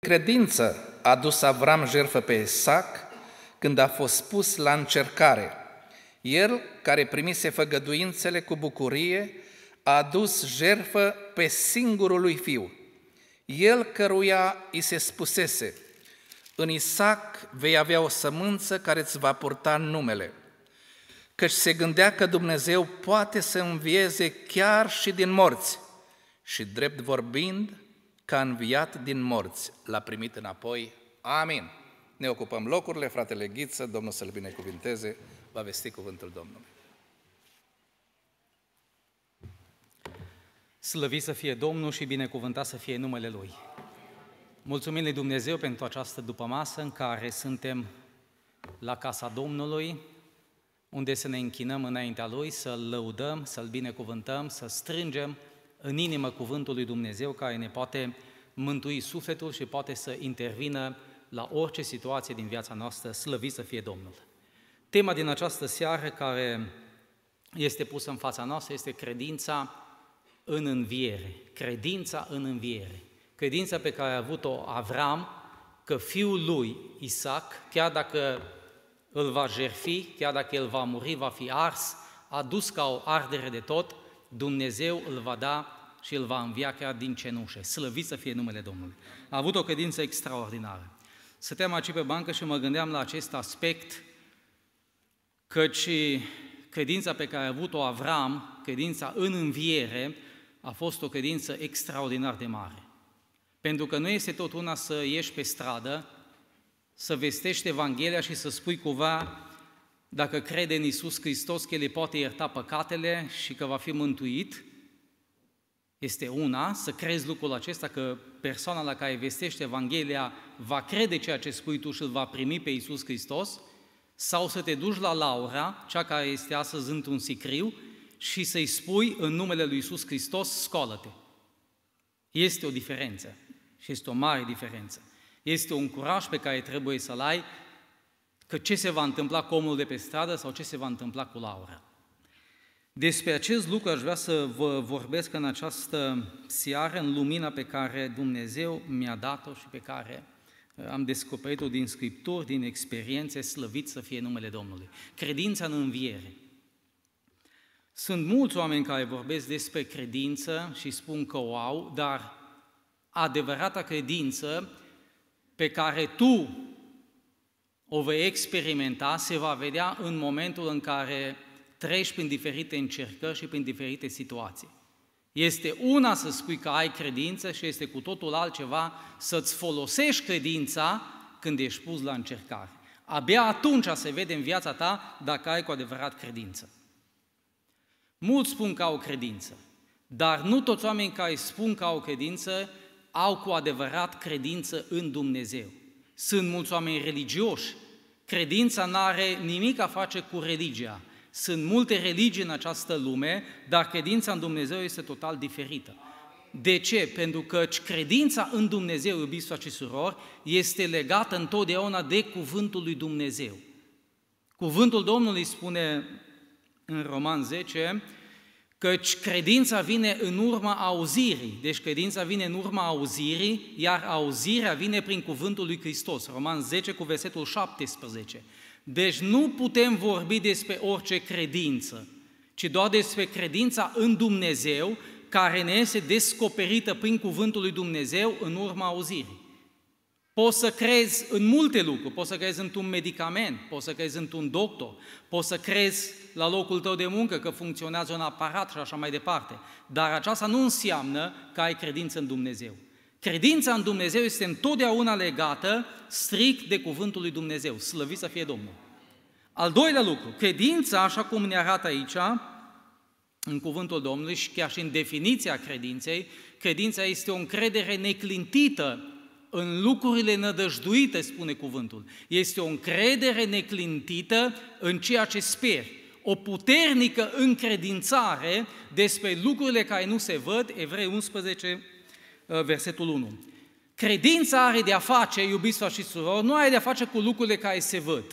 Credință a dus Avram jertfă pe Isaac când a fost pus la încercare. El, care primise făgăduințele cu bucurie, a adus jertfă pe singurul lui fiu. El căruia îi se spusese, în Isaac vei avea o sămânță care îți va purta numele. Căci se gândea că Dumnezeu poate să învieze chiar și din morți. Și drept vorbind, ca înviat din morți, l-a primit înapoi. Amin. Ne ocupăm locurile, fratele Ghiță, Domnul să-l binecuvinteze, va vesti cuvântul Domnului. Slăvit să fie Domnul și binecuvântat să fie numele Lui. Mulțumim lui Dumnezeu pentru această dupămasă în care suntem la casa Domnului, unde să ne închinăm înaintea Lui, să-L lăudăm, să-L binecuvântăm, să strângem în inimă cuvântul lui Dumnezeu care ne poate mântui sufletul și poate să intervină la orice situație din viața noastră, slăvit să fie Domnul. Tema din această seară care este pusă în fața noastră este credința în înviere. Credința în înviere. Credința pe care a avut-o Avram că fiul lui, Isaac, chiar dacă îl va jerfi, chiar dacă el va muri, va fi ars, adus ca o ardere de tot, Dumnezeu îl va da și îl va învia chiar din cenușe. Slăvit să fie numele Domnului. A avut o credință extraordinară. Stăteam aici pe bancă și mă gândeam la acest aspect, căci credința pe care a avut-o Avram, credința în înviere, a fost o credință extraordinar de mare. Pentru că nu este tot una să ieși pe stradă, să vestești Evanghelia și să spui cumva dacă crede în Isus Hristos că El îi poate ierta păcatele și că va fi mântuit, este una, să crezi lucrul acesta că persoana la care vestește Evanghelia va crede ceea ce spui tu și îl va primi pe Iisus Hristos, sau să te duci la Laura, cea care este astăzi într-un sicriu, și să-i spui în numele lui Iisus Hristos, scoală-te. Este o diferență și este o mare diferență. Este un curaj pe care trebuie să-l ai că ce se va întâmpla cu omul de pe stradă sau ce se va întâmpla cu Laura. Despre acest lucru aș vrea să vă vorbesc în această seară, în lumina pe care Dumnezeu mi-a dat-o și pe care uh, am descoperit-o din Scripturi, din experiențe, slăvit să fie numele Domnului. Credința în înviere. Sunt mulți oameni care vorbesc despre credință și spun că o au, dar adevărata credință pe care tu o vei experimenta se va vedea în momentul în care treci prin diferite încercări și prin diferite situații. Este una să spui că ai credință și este cu totul altceva să-ți folosești credința când ești pus la încercare. Abia atunci se vede în viața ta dacă ai cu adevărat credință. Mulți spun că au credință, dar nu toți oamenii care spun că au credință au cu adevărat credință în Dumnezeu. Sunt mulți oameni religioși. Credința nu are nimic a face cu religia. Sunt multe religii în această lume, dar credința în Dumnezeu este total diferită. De ce? Pentru că credința în Dumnezeu, iubiți și surori, este legată întotdeauna de cuvântul lui Dumnezeu. Cuvântul Domnului spune în Roman 10, căci credința vine în urma auzirii. Deci credința vine în urma auzirii, iar auzirea vine prin cuvântul lui Hristos. Roman 10 cu versetul 17. Deci nu putem vorbi despre orice credință, ci doar despre credința în Dumnezeu, care ne este descoperită prin cuvântul lui Dumnezeu în urma auzirii. Poți să crezi în multe lucruri, poți să crezi într-un medicament, poți să crezi într-un doctor, poți să crezi la locul tău de muncă că funcționează un aparat și așa mai departe. Dar aceasta nu înseamnă că ai credință în Dumnezeu. Credința în Dumnezeu este întotdeauna legată strict de cuvântul lui Dumnezeu. Slăvit să fie Domnul. Al doilea lucru, credința, așa cum ne arată aici, în cuvântul Domnului și chiar și în definiția credinței, credința este o încredere neclintită în lucrurile nădăjduite, spune cuvântul. Este o încredere neclintită în ceea ce speri. O puternică încredințare despre lucrurile care nu se văd, Evrei 11, Uh, versetul 1. Credința are de-a face, iubiți și surori, nu are de-a face cu lucrurile care se văd.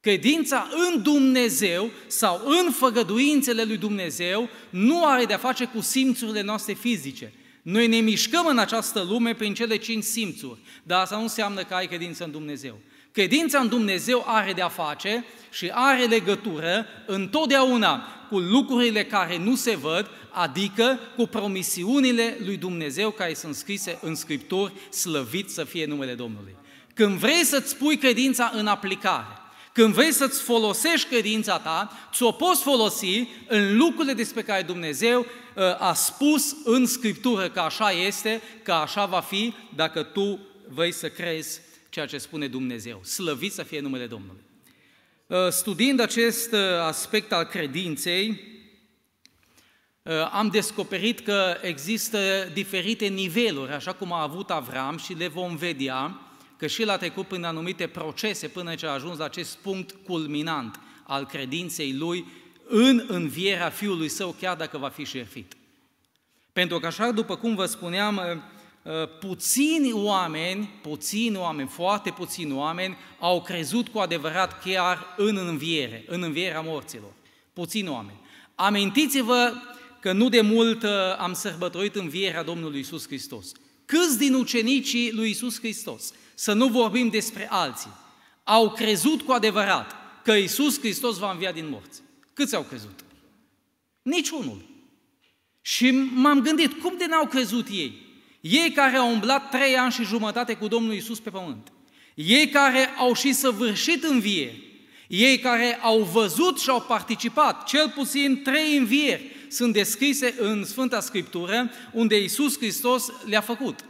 Credința în Dumnezeu sau în făgăduințele lui Dumnezeu nu are de-a face cu simțurile noastre fizice. Noi ne mișcăm în această lume prin cele cinci simțuri, dar asta nu înseamnă că ai credință în Dumnezeu. Credința în Dumnezeu are de-a face și are legătură întotdeauna cu lucrurile care nu se văd, adică cu promisiunile lui Dumnezeu care sunt scrise în Scripturi, slăvit să fie numele Domnului. Când vrei să-ți pui credința în aplicare, când vrei să-ți folosești credința ta, ți-o poți folosi în lucrurile despre care Dumnezeu uh, a spus în Scriptură că așa este, că așa va fi, dacă tu vrei să crezi ceea ce spune Dumnezeu. Slăvit să fie numele Domnului. Uh, studiind acest uh, aspect al credinței, am descoperit că există diferite niveluri, așa cum a avut Avram și le vom vedea, că și el a trecut prin anumite procese până ce a ajuns la acest punct culminant al credinței lui în învierea fiului său, chiar dacă va fi șerfit. Pentru că așa, după cum vă spuneam, ă, ă, puțini oameni, puțini oameni, foarte puțini oameni au crezut cu adevărat chiar în înviere, în învierea morților. Puțini oameni. Amintiți-vă că nu de mult ă, am sărbătorit învierea Domnului Isus Hristos. Câți din ucenicii lui Isus Hristos să nu vorbim despre alții, au crezut cu adevărat că Isus Hristos va învia din morți. Câți au crezut? Niciunul. Și m-am gândit, cum de n-au crezut ei? Ei care au umblat trei ani și jumătate cu Domnul Isus pe pământ. Ei care au și săvârșit învieri. Ei care au văzut și au participat, cel puțin trei învieri, sunt descrise în Sfânta Scriptură, unde Isus Hristos le-a făcut.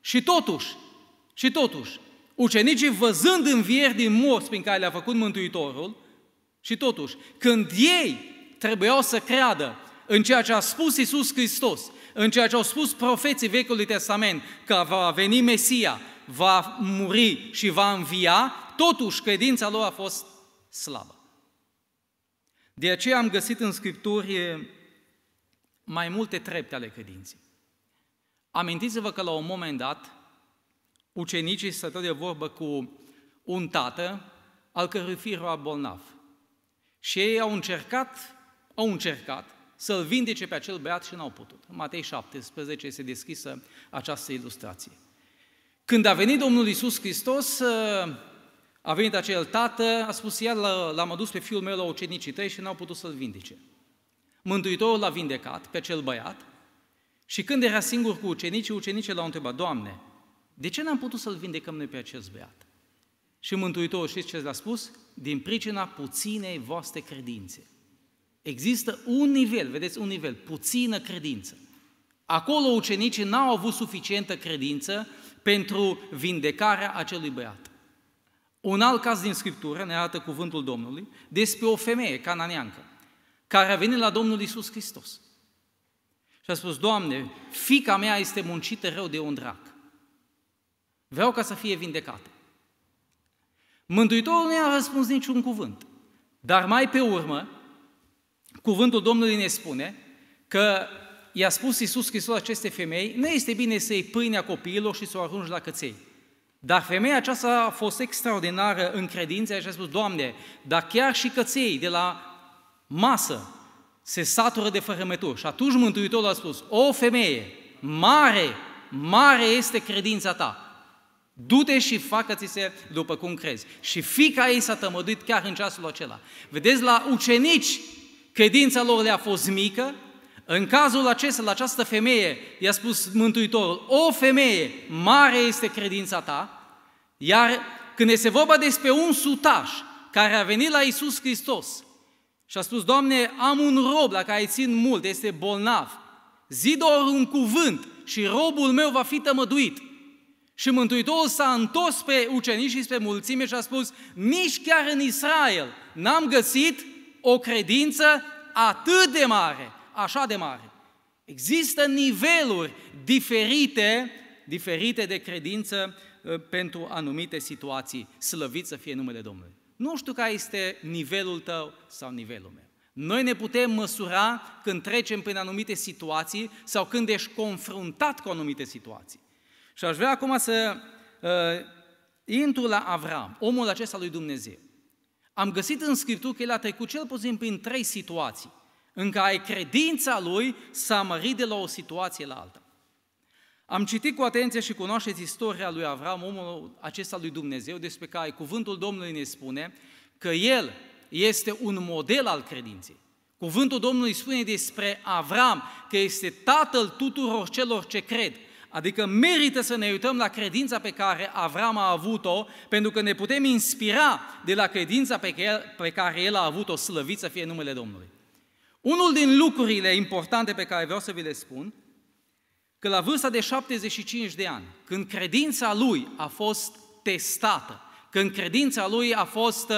Și totuși, și totuși, ucenicii văzând învieri din morți prin care le-a făcut Mântuitorul, și totuși, când ei trebuiau să creadă în ceea ce a spus Isus Hristos, în ceea ce au spus profeții Vechiului Testament, că va veni Mesia, va muri și va învia, totuși credința lor a fost slabă. De aceea am găsit în Scripturi mai multe trepte ale credinței. Amintiți-vă că la un moment dat, ucenicii stăteau de vorbă cu un tată al cărui fiu era bolnav. Și ei au încercat, au încercat să-l vindece pe acel băiat și n-au putut. În Matei 17 este deschisă această ilustrație. Când a venit Domnul Isus Hristos, a venit acel tată, a spus, iar l-am adus pe fiul meu la ucenicii tăi și n-au putut să-l vindece. Mântuitorul l-a vindecat pe acel băiat și când era singur cu ucenicii, ucenicii l-au întrebat, Doamne, de ce n-am putut să-l vindecăm noi pe acest băiat? Și Mântuitorul știți ce le-a spus? Din pricina puținei voastre credințe. Există un nivel, vedeți, un nivel, puțină credință. Acolo ucenicii n-au avut suficientă credință pentru vindecarea acelui băiat. Un alt caz din Scriptură ne arată cuvântul Domnului despre o femeie cananeancă care a venit la Domnul Isus Hristos. Și a spus, Doamne, fica mea este muncită rău de un drac. Vreau ca să fie vindecată. Mântuitorul nu i-a răspuns niciun cuvânt. Dar mai pe urmă, cuvântul Domnului ne spune că i-a spus Iisus Hristos aceste femei, nu este bine să iei pâinea copiilor și să o arunci la căței. Dar femeia aceasta a fost extraordinară în credință și a spus, Doamne, dar chiar și căței de la masă se satură de fărămături. Și atunci Mântuitorul a spus, o femeie, mare, mare este credința ta. Du-te și facă-ți se după cum crezi. Și fica ei s-a tămăduit chiar în ceasul acela. Vedeți, la ucenici credința lor le-a fost mică, în cazul acesta, la această femeie, i-a spus Mântuitorul, o femeie, mare este credința ta, iar când este vorba despre un sutaș care a venit la Isus Hristos și a spus, Doamne, am un rob la care țin mult, este bolnav, zi doar un cuvânt și robul meu va fi tămăduit. Și Mântuitorul s-a întors pe ucenici și spre mulțime și a spus, nici chiar în Israel n-am găsit o credință atât de mare, așa de mare. Există niveluri diferite, diferite de credință uh, pentru anumite situații. Slăvit să fie numele Domnului. Nu știu care este nivelul tău sau nivelul meu. Noi ne putem măsura când trecem prin anumite situații sau când ești confruntat cu anumite situații. Și aș vrea acum să uh, intru la Avram, omul acesta lui Dumnezeu. Am găsit în Scriptură că el a trecut cel puțin prin trei situații în care credința lui s-a mărit de la o situație la alta. Am citit cu atenție și cunoașteți istoria lui Avram, omul acesta lui Dumnezeu, despre care cuvântul Domnului ne spune că el este un model al credinței. Cuvântul Domnului spune despre Avram că este tatăl tuturor celor ce cred. Adică merită să ne uităm la credința pe care Avram a avut-o, pentru că ne putem inspira de la credința pe care el a avut-o, slăvit să fie numele Domnului. Unul din lucrurile importante pe care vreau să vi le spun, că la vârsta de 75 de ani, când credința lui a fost testată, când credința lui a fost uh,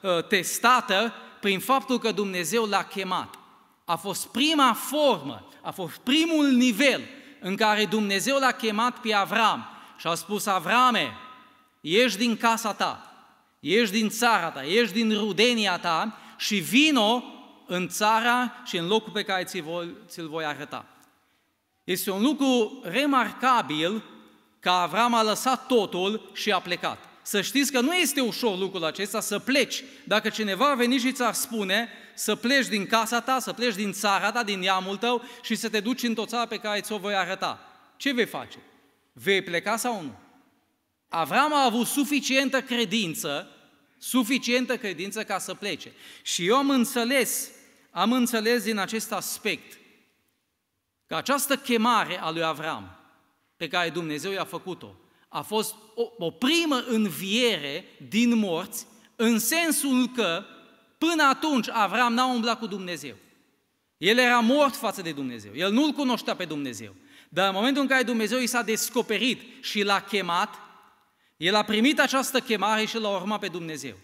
uh testată prin faptul că Dumnezeu l-a chemat, a fost prima formă, a fost primul nivel în care Dumnezeu l-a chemat pe Avram și a spus, Avrame, ieși din casa ta, ieși din țara ta, ieși din rudenia ta și vino în țara și în locul pe care ți-l voi, ți voi arăta. Este un lucru remarcabil că Avram a lăsat totul și a plecat. Să știți că nu este ușor lucrul acesta să pleci. Dacă cineva a venit și ți-ar spune să pleci din casa ta, să pleci din țara ta, din neamul tău și să te duci într-o țară pe care ți-o voi arăta. Ce vei face? Vei pleca sau nu? Avram a avut suficientă credință, suficientă credință ca să plece. Și eu am înțeles, am înțeles din acest aspect că această chemare a lui Avram, pe care Dumnezeu i-a făcut-o, a fost o, o primă înviere din morți, în sensul că până atunci Avram n-a umblat cu Dumnezeu. El era mort față de Dumnezeu, el nu-L cunoștea pe Dumnezeu. Dar în momentul în care Dumnezeu i s-a descoperit și l-a chemat, el a primit această chemare și l-a urmat pe Dumnezeu.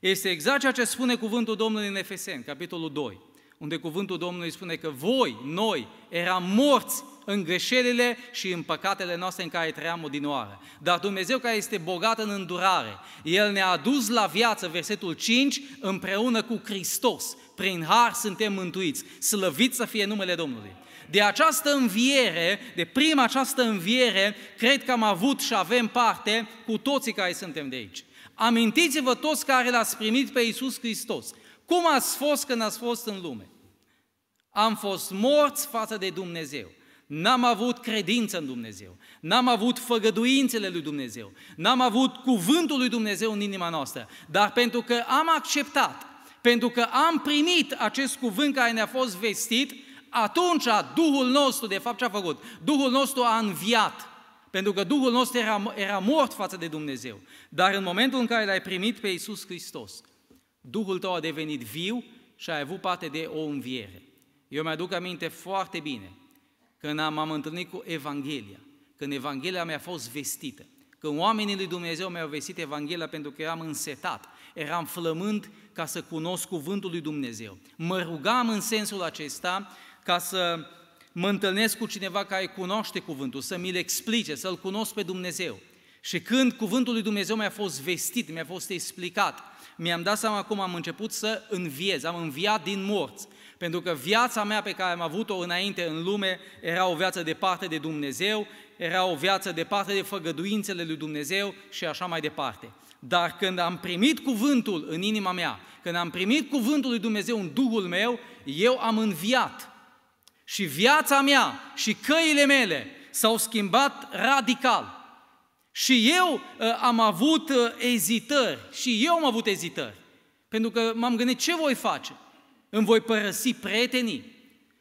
Este exact ceea ce spune cuvântul Domnului în Efeseni, capitolul 2 unde cuvântul Domnului spune că voi, noi, eram morți în greșelile și în păcatele noastre în care trăiam odinoară. Dar Dumnezeu care este bogat în îndurare, El ne-a adus la viață, versetul 5, împreună cu Hristos. Prin har suntem mântuiți. Slăvit să fie numele Domnului. De această înviere, de prima această înviere, cred că am avut și avem parte cu toții care suntem de aici. Amintiți-vă toți care l-ați primit pe Iisus Hristos. Cum ați fost când ați fost în lume? Am fost morți față de Dumnezeu. N-am avut credință în Dumnezeu. N-am avut făgăduințele lui Dumnezeu. N-am avut cuvântul lui Dumnezeu în inima noastră. Dar pentru că am acceptat, pentru că am primit acest cuvânt care ne-a fost vestit, atunci Duhul nostru, de fapt ce a făcut? Duhul nostru a înviat. Pentru că Duhul nostru era, era mort față de Dumnezeu. Dar în momentul în care l-ai primit pe Iisus Hristos, Duhul tău a devenit viu și ai avut parte de o înviere. Eu mi-aduc aminte foarte bine când m-am întâlnit cu Evanghelia, când Evanghelia mi-a fost vestită, când oamenii lui Dumnezeu mi-au vestit Evanghelia pentru că eram însetat, eram flămând ca să cunosc cuvântul lui Dumnezeu. Mă rugam în sensul acesta ca să mă întâlnesc cu cineva care cunoaște cuvântul, să mi-l explice, să-l cunosc pe Dumnezeu. Și când cuvântul lui Dumnezeu mi-a fost vestit, mi-a fost explicat, mi-am dat seama cum am început să înviez, am înviat din morți. Pentru că viața mea pe care am avut-o înainte în lume era o viață departe de Dumnezeu, era o viață departe de făgăduințele lui Dumnezeu și așa mai departe. Dar când am primit cuvântul în inima mea, când am primit cuvântul lui Dumnezeu în Duhul meu, eu am înviat. Și viața mea și căile mele s-au schimbat radical. Și eu uh, am avut uh, ezitări, și eu am avut ezitări. Pentru că m-am gândit ce voi face? Îmi voi părăsi prietenii?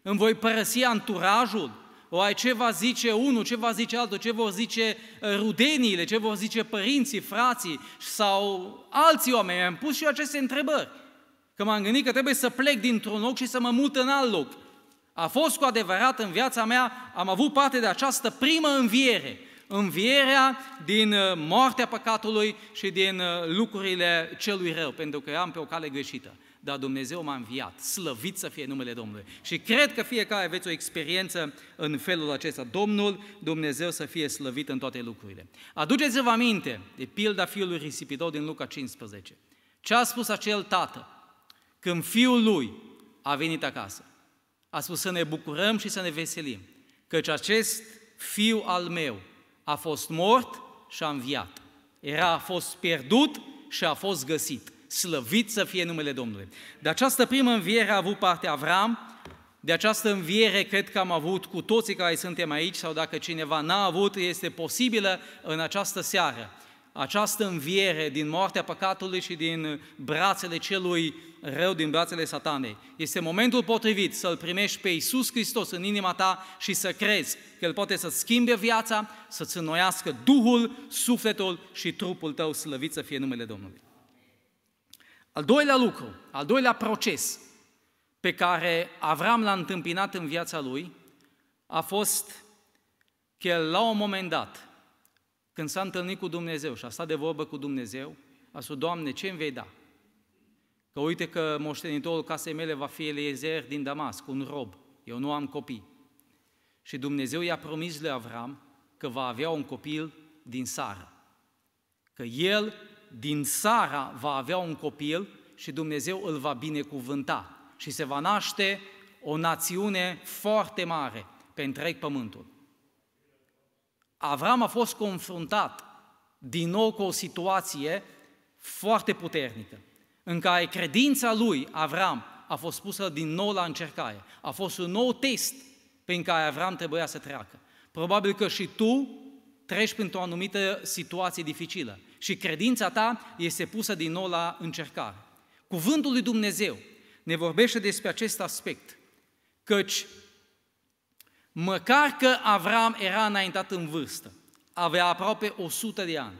Îmi voi părăsi anturajul? Oare ce va zice unul, ce va zice altul, ce vor zice uh, rudeniile, ce vor zice părinții, frații sau alții oameni? Mi-am pus și eu aceste întrebări. Că m-am gândit că trebuie să plec dintr-un loc și să mă mut în alt loc. A fost cu adevărat în viața mea, am avut parte de această primă înviere învierea din uh, moartea păcatului și din uh, lucrurile celui rău, pentru că am pe o cale greșită. Dar Dumnezeu m-a înviat, slăvit să fie numele Domnului. Și cred că fiecare aveți o experiență în felul acesta. Domnul, Dumnezeu să fie slăvit în toate lucrurile. Aduceți-vă aminte de pilda fiului risipitor din Luca 15. Ce a spus acel tată când fiul lui a venit acasă? A spus să ne bucurăm și să ne veselim, căci acest fiu al meu a fost mort și a înviat. Era, a fost pierdut și a fost găsit. Slăvit să fie numele Domnului. De această primă înviere a avut parte Avram, De această înviere cred că am avut cu toții care suntem aici sau dacă cineva n-a avut, este posibilă în această seară. Această înviere din moartea păcatului și din brațele celui rău, din brațele satanei. Este momentul potrivit să-L primești pe Iisus Hristos în inima ta și să crezi că El poate să schimbe viața, să-ți înnoiască Duhul, sufletul și trupul tău, slăvit să fie numele Domnului. Al doilea lucru, al doilea proces pe care Avram l-a întâmpinat în viața lui a fost că el, la un moment dat, când s-a întâlnit cu Dumnezeu și a stat de vorbă cu Dumnezeu, a spus, Doamne, ce îmi vei da? Că uite că moștenitorul casei mele va fi Eliezer din Damasc, un rob. Eu nu am copii. Și Dumnezeu i-a promis lui Avram că va avea un copil din Sara. Că el din Sara va avea un copil și Dumnezeu îl va binecuvânta și se va naște o națiune foarte mare pe întreg pământul. Avram a fost confruntat din nou cu o situație foarte puternică, în care credința lui, Avram, a fost pusă din nou la încercare. A fost un nou test prin care Avram trebuia să treacă. Probabil că și tu treci printr-o anumită situație dificilă și credința ta este pusă din nou la încercare. Cuvântul lui Dumnezeu ne vorbește despre acest aspect, căci măcar că Avram era înaintat în vârstă, avea aproape 100 de ani,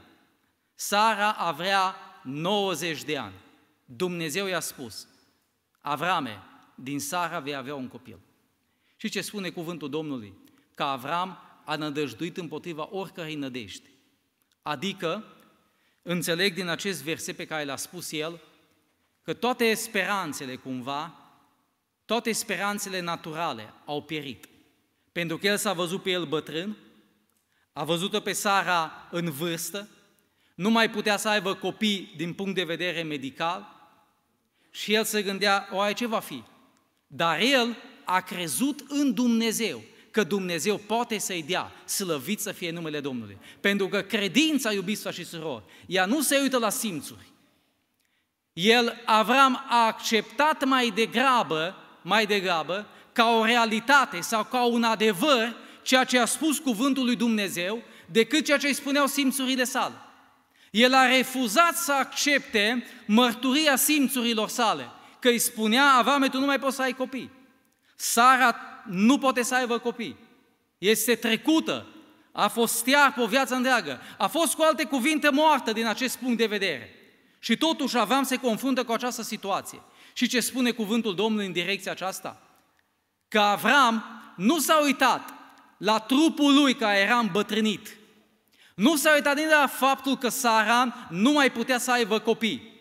Sara avea 90 de ani, Dumnezeu i-a spus, Avrame, din Sara vei avea un copil. Și ce spune cuvântul Domnului? Că Avram a nădăjduit împotriva oricărei nădejde. Adică, înțeleg din acest verset pe care l-a spus el, că toate speranțele cumva, toate speranțele naturale au pierit. Pentru că el s-a văzut pe el bătrân, a văzut-o pe Sara în vârstă, nu mai putea să aibă copii din punct de vedere medical și el se gândea, oare ce va fi? Dar el a crezut în Dumnezeu, că Dumnezeu poate să-i dea, slăvit să fie numele Domnului. Pentru că credința, iubiți și surori, ea nu se uită la simțuri, el, Avram, a acceptat mai degrabă, mai degrabă, ca o realitate sau ca un adevăr ceea ce a spus cuvântul lui Dumnezeu, decât ceea ce îi spuneau simțurile sale. El a refuzat să accepte mărturia simțurilor sale, că îi spunea, Avrame, tu nu mai poți să ai copii. Sara nu poate să aibă copii. Este trecută, a fost stiar pe o viață întreagă, a fost cu alte cuvinte moartă din acest punct de vedere. Și totuși Avram se confruntă cu această situație. Și ce spune cuvântul Domnului în direcția aceasta? Că Avram nu s-a uitat la trupul lui care era îmbătrânit. Nu s-a uitat nici la faptul că Sara nu mai putea să aibă copii.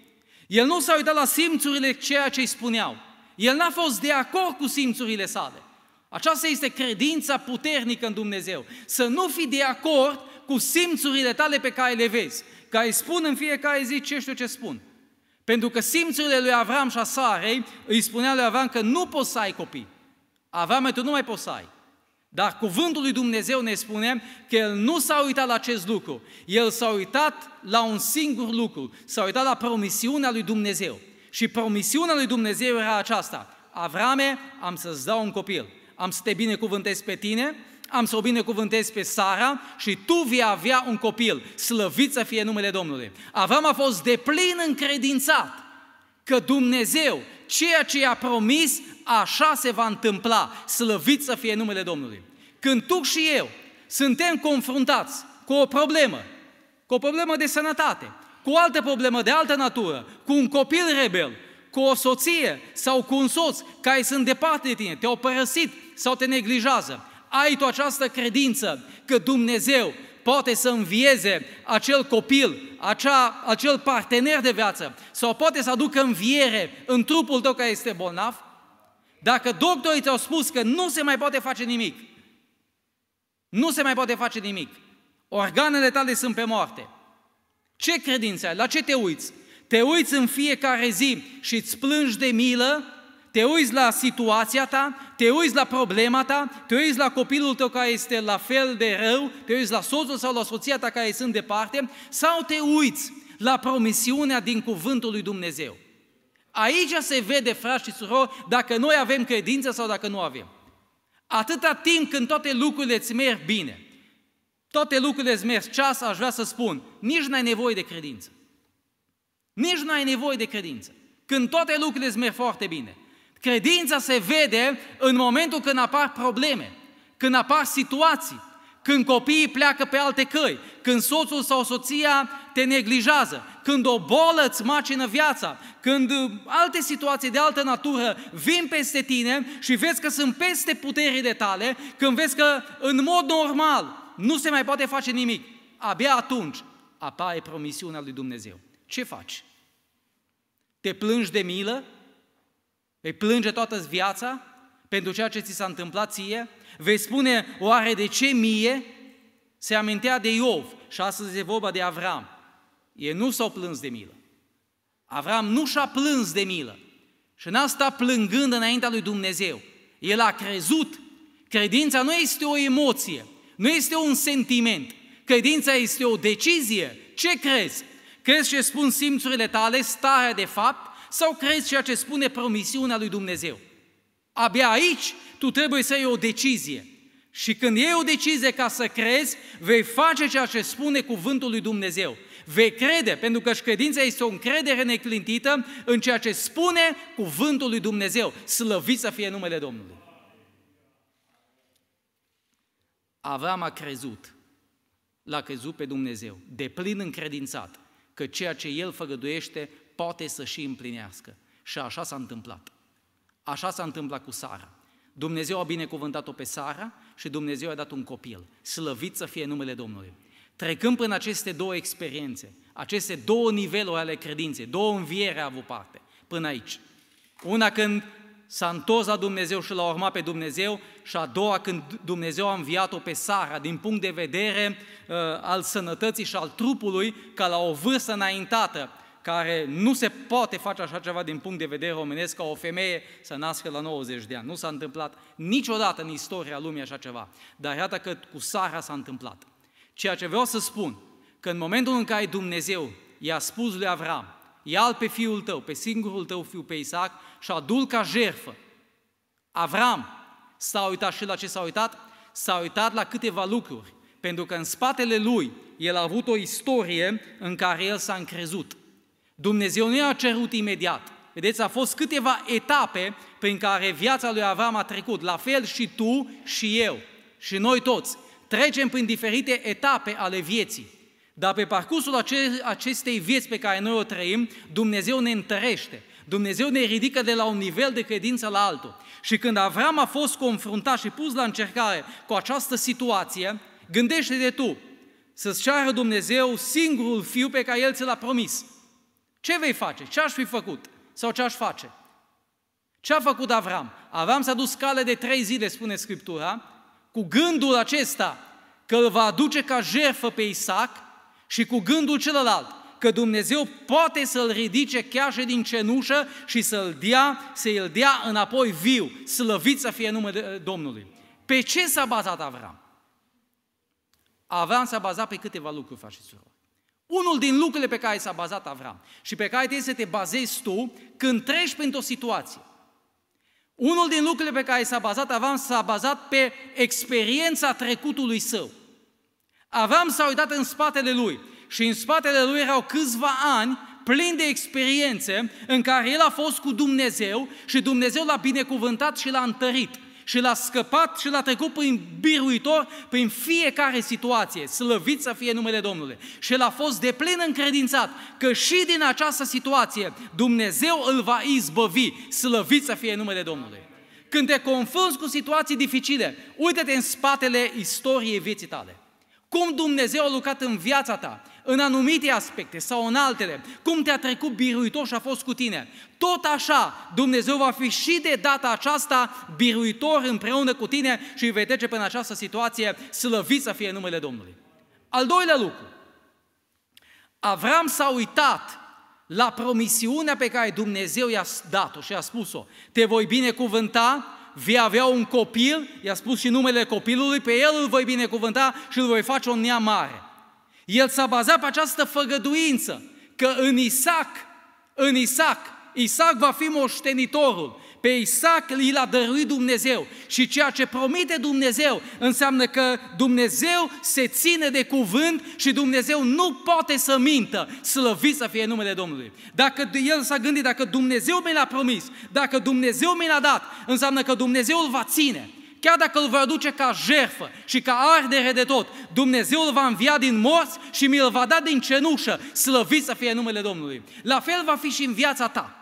El nu s-a uitat la simțurile ceea ce îi spuneau. El n-a fost de acord cu simțurile sale. Aceasta este credința puternică în Dumnezeu. Să nu fi de acord cu simțurile tale pe care le vezi care spun în fiecare zi ce știu ce spun. Pentru că simțurile lui Avram și a Sarei îi spunea lui Avram că nu poți să ai copii. Avram, tu nu mai poți să ai. Dar cuvântul lui Dumnezeu ne spune că el nu s-a uitat la acest lucru. El s-a uitat la un singur lucru. S-a uitat la promisiunea lui Dumnezeu. Și promisiunea lui Dumnezeu era aceasta. Avrame, am să-ți dau un copil. Am să te binecuvântez pe tine am să o binecuvântez pe Sara și tu vei avea un copil. Slăvit să fie numele Domnului. Avram a fost de plin încredințat că Dumnezeu, ceea ce i-a promis, așa se va întâmpla. Slăvit să fie numele Domnului. Când tu și eu suntem confruntați cu o problemă, cu o problemă de sănătate, cu o altă problemă de altă natură, cu un copil rebel, cu o soție sau cu un soț care sunt departe de tine, te-au părăsit sau te neglijează, ai tu această credință că Dumnezeu poate să învieze acel copil, acea, acel partener de viață sau poate să aducă înviere în trupul tău care este bolnav? Dacă doctorii ți-au spus că nu se mai poate face nimic, nu se mai poate face nimic, organele tale sunt pe moarte, ce credință ai? La ce te uiți? Te uiți în fiecare zi și îți plângi de milă te uiți la situația ta, te uiți la problema ta, te uiți la copilul tău care este la fel de rău, te uiți la soțul sau la soția ta care sunt departe, sau te uiți la promisiunea din cuvântul lui Dumnezeu. Aici se vede, frați și surori, dacă noi avem credință sau dacă nu avem. Atâta timp când toate lucrurile îți merg bine, toate lucrurile îți merg ceas, aș vrea să spun, nici n-ai nevoie de credință. Nici nu ai nevoie de credință. Când toate lucrurile îți merg foarte bine. Credința se vede în momentul când apar probleme, când apar situații, când copiii pleacă pe alte căi, când soțul sau soția te neglijează, când o bolă îți macină viața, când uh, alte situații de altă natură vin peste tine și vezi că sunt peste puterile tale, când vezi că în mod normal nu se mai poate face nimic, abia atunci apare promisiunea lui Dumnezeu. Ce faci? Te plângi de milă? Vei plânge toată viața pentru ceea ce ți s-a întâmplat ție? Vei spune, oare de ce mie? Se amintea de Iov și astăzi e vorba de Avram. Ei nu s-au plâns de milă. Avram nu și-a plâns de milă și n-a stat plângând înaintea lui Dumnezeu. El a crezut. Credința nu este o emoție, nu este un sentiment. Credința este o decizie. Ce crezi? Crezi ce spun simțurile tale, starea de fapt, sau crezi ceea ce spune promisiunea lui Dumnezeu? Abia aici tu trebuie să iei o decizie. Și când iei o decizie ca să crezi, vei face ceea ce spune cuvântul lui Dumnezeu. Vei crede, pentru că credința este o încredere neclintită în ceea ce spune cuvântul lui Dumnezeu. Slăvit să fie numele Domnului. Avram a crezut, l-a crezut pe Dumnezeu, de plin încredințat, că ceea ce el făgăduiește poate să și împlinească. Și așa s-a întâmplat. Așa s-a întâmplat cu Sara. Dumnezeu a binecuvântat-o pe Sara și Dumnezeu a dat un copil. Slăvit să fie numele Domnului. Trecând prin aceste două experiențe, aceste două niveluri ale credinței, două înviere a avut parte până aici. Una când s-a întors la Dumnezeu și l-a urmat pe Dumnezeu și a doua când Dumnezeu a înviat-o pe Sara din punct de vedere uh, al sănătății și al trupului ca la o vârstă înaintată care nu se poate face așa ceva din punct de vedere omenesc ca o femeie să nască la 90 de ani. Nu s-a întâmplat niciodată în istoria lumii așa ceva. Dar iată că cu Sara s-a întâmplat. Ceea ce vreau să spun, că în momentul în care Dumnezeu i-a spus lui Avram, ia pe fiul tău, pe singurul tău fiu, pe Isaac, și adul ca jerfă. Avram s-a uitat și la ce s-a uitat? S-a uitat la câteva lucruri, pentru că în spatele lui el a avut o istorie în care el s-a încrezut. Dumnezeu nu i-a cerut imediat. Vedeți, a fost câteva etape prin care viața lui Avram a trecut. La fel și tu și eu și noi toți. Trecem prin diferite etape ale vieții. Dar pe parcursul acestei vieți pe care noi o trăim, Dumnezeu ne întărește. Dumnezeu ne ridică de la un nivel de credință la altul. Și când Avram a fost confruntat și pus la încercare cu această situație, gândește-te tu să-ți ceară Dumnezeu singurul fiu pe care El ți l-a promis. Ce vei face? Ce aș fi făcut? Sau ce aș face? Ce a făcut Avram? Avram s-a dus cale de trei zile, spune Scriptura, cu gândul acesta că îl va aduce ca jertfă pe Isaac și cu gândul celălalt că Dumnezeu poate să-l ridice chiar și din cenușă și să-l dea, să-l dea înapoi viu, slăvit să fie numele Domnului. Pe ce s-a bazat Avram? Avram s-a bazat pe câteva lucruri, faci și surori. Unul din lucrurile pe care s-a bazat Avram și pe care trebuie să te bazezi tu când treci printr-o situație. Unul din lucrurile pe care s-a bazat Avram s-a bazat pe experiența trecutului său. Avram s-a uitat în spatele lui și în spatele lui erau câțiva ani plini de experiențe în care el a fost cu Dumnezeu și Dumnezeu l-a binecuvântat și l-a întărit și l-a scăpat și l-a trecut prin biruitor prin fiecare situație. Slăvit să fie numele Domnului. Și el a fost de plin încredințat că și din această situație Dumnezeu îl va izbăvi. Slăvit să fie numele Domnului. Când te confrunți cu situații dificile, uite-te în spatele istoriei vieții tale. Cum Dumnezeu a lucrat în viața ta, în anumite aspecte sau în altele, cum te-a trecut biruitor și a fost cu tine. Tot așa, Dumnezeu va fi și de data aceasta biruitor împreună cu tine și îi vei trece prin această situație, slăvit să fie numele Domnului. Al doilea lucru, Avram s-a uitat la promisiunea pe care Dumnezeu i-a dat-o și a spus-o. Te voi binecuvânta, vei avea un copil, i-a spus și numele copilului, pe el îl voi binecuvânta și îl voi face un neam mare. El s-a bazat pe această făgăduință că în Isaac, în Isaac Isaac va fi moștenitorul. Pe Isaac l-a dăruit Dumnezeu și ceea ce promite Dumnezeu înseamnă că Dumnezeu se ține de cuvânt și Dumnezeu nu poate să mintă. Slăvit să fie numele Domnului. Dacă el s-a gândit, dacă Dumnezeu mi l-a promis, dacă Dumnezeu mi l-a dat, înseamnă că Dumnezeu îl va ține. Chiar dacă îl va aduce ca jerfă și ca ardere de tot, Dumnezeu îl va învia din morți și mi-l va da din cenușă, slăvit să fie numele Domnului. La fel va fi și în viața ta.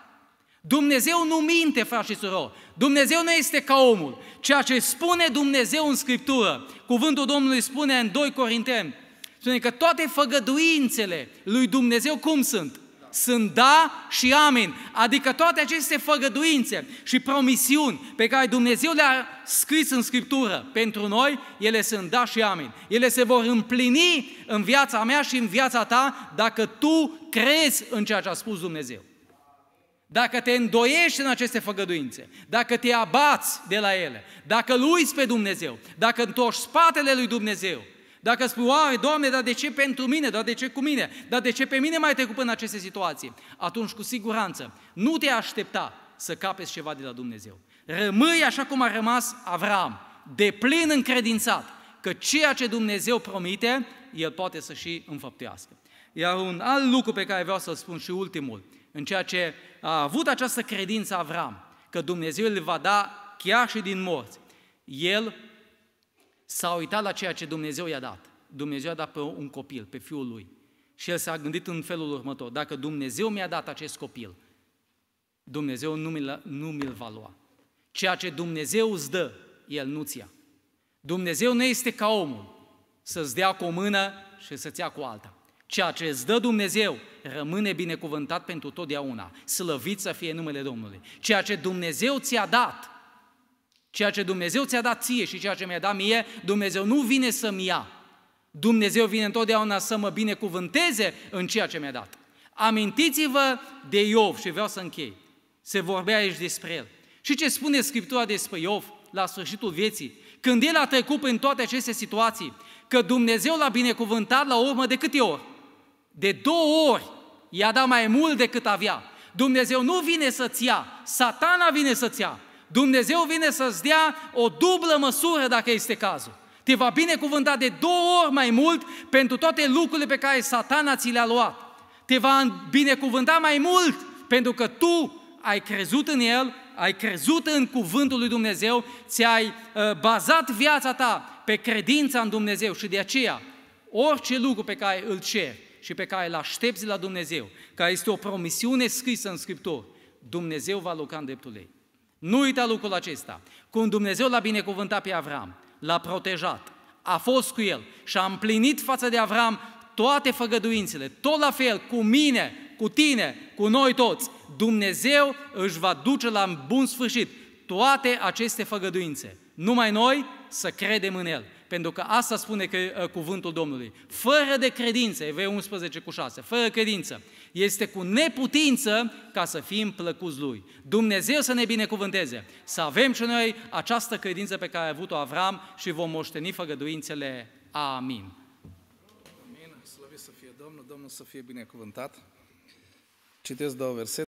Dumnezeu nu minte, frate și surori. Dumnezeu nu este ca omul. Ceea ce spune Dumnezeu în Scriptură, cuvântul Domnului spune în 2 Corinteni, spune că toate făgăduințele lui Dumnezeu cum sunt? sunt da și amin. Adică toate aceste făgăduințe și promisiuni pe care Dumnezeu le-a scris în Scriptură pentru noi, ele sunt da și amin. Ele se vor împlini în viața mea și în viața ta dacă tu crezi în ceea ce a spus Dumnezeu. Dacă te îndoiești în aceste făgăduințe, dacă te abați de la ele, dacă îl uiți pe Dumnezeu, dacă întorci spatele lui Dumnezeu, dacă spui, oare, Doamne, dar de ce pentru mine, dar de ce cu mine, dar de ce pe mine mai trecut în aceste situații? Atunci, cu siguranță, nu te aștepta să capeți ceva de la Dumnezeu. Rămâi așa cum a rămas Avram, de plin încredințat că ceea ce Dumnezeu promite, El poate să și înfăptuiască. Iar un alt lucru pe care vreau să-l spun și ultimul, în ceea ce a avut această credință Avram, că Dumnezeu îl va da chiar și din morți, el s-a uitat la ceea ce Dumnezeu i-a dat. Dumnezeu i-a dat pe un copil, pe fiul lui. Și el s-a gândit în felul următor, dacă Dumnezeu mi-a dat acest copil, Dumnezeu nu mi-l, nu mi va lua. Ceea ce Dumnezeu îți dă, El nu-ți ia. Dumnezeu nu este ca omul, să-ți dea cu o mână și să-ți ia cu alta. Ceea ce îți dă Dumnezeu rămâne binecuvântat pentru totdeauna. Slăvit să fie numele Domnului. Ceea ce Dumnezeu ți-a dat, Ceea ce Dumnezeu ți-a dat ție și ceea ce mi-a dat mie, Dumnezeu nu vine să-mi ia. Dumnezeu vine întotdeauna să mă binecuvânteze în ceea ce mi-a dat. Amintiți-vă de Iov și vreau să închei. Se vorbea aici despre el. Și ce spune Scriptura despre Iov la sfârșitul vieții? Când el a trecut prin toate aceste situații, că Dumnezeu l-a binecuvântat la urmă de câte ori? De două ori i-a dat mai mult decât avea. Dumnezeu nu vine să-ți ia, satana vine să-ți ia. Dumnezeu vine să-ți dea o dublă măsură dacă este cazul. Te va binecuvânta de două ori mai mult pentru toate lucrurile pe care satana ți le-a luat. Te va binecuvânta mai mult pentru că tu ai crezut în El, ai crezut în cuvântul lui Dumnezeu, ți-ai uh, bazat viața ta pe credința în Dumnezeu și de aceea orice lucru pe care îl ceri și pe care îl aștepți la Dumnezeu, care este o promisiune scrisă în Scriptură, Dumnezeu va lucra în dreptul ei. Nu uita lucrul acesta. Cum Dumnezeu l-a binecuvântat pe Avram, l-a protejat, a fost cu el și a împlinit față de Avram toate făgăduințele, tot la fel, cu mine, cu tine, cu noi toți, Dumnezeu își va duce la bun sfârșit toate aceste făgăduințe. Numai noi să credem în El. Pentru că asta spune că, uh, cuvântul Domnului. Fără de credință, Evrei 11 cu 6, fără credință, este cu neputință ca să fim plăcuți Lui. Dumnezeu să ne binecuvânteze, să avem și noi această credință pe care a avut-o Avram și vom moșteni făgăduințele. Amin. Amin. Slăvit să fie Domnul, Domnul să fie binecuvântat. Citesc două versete.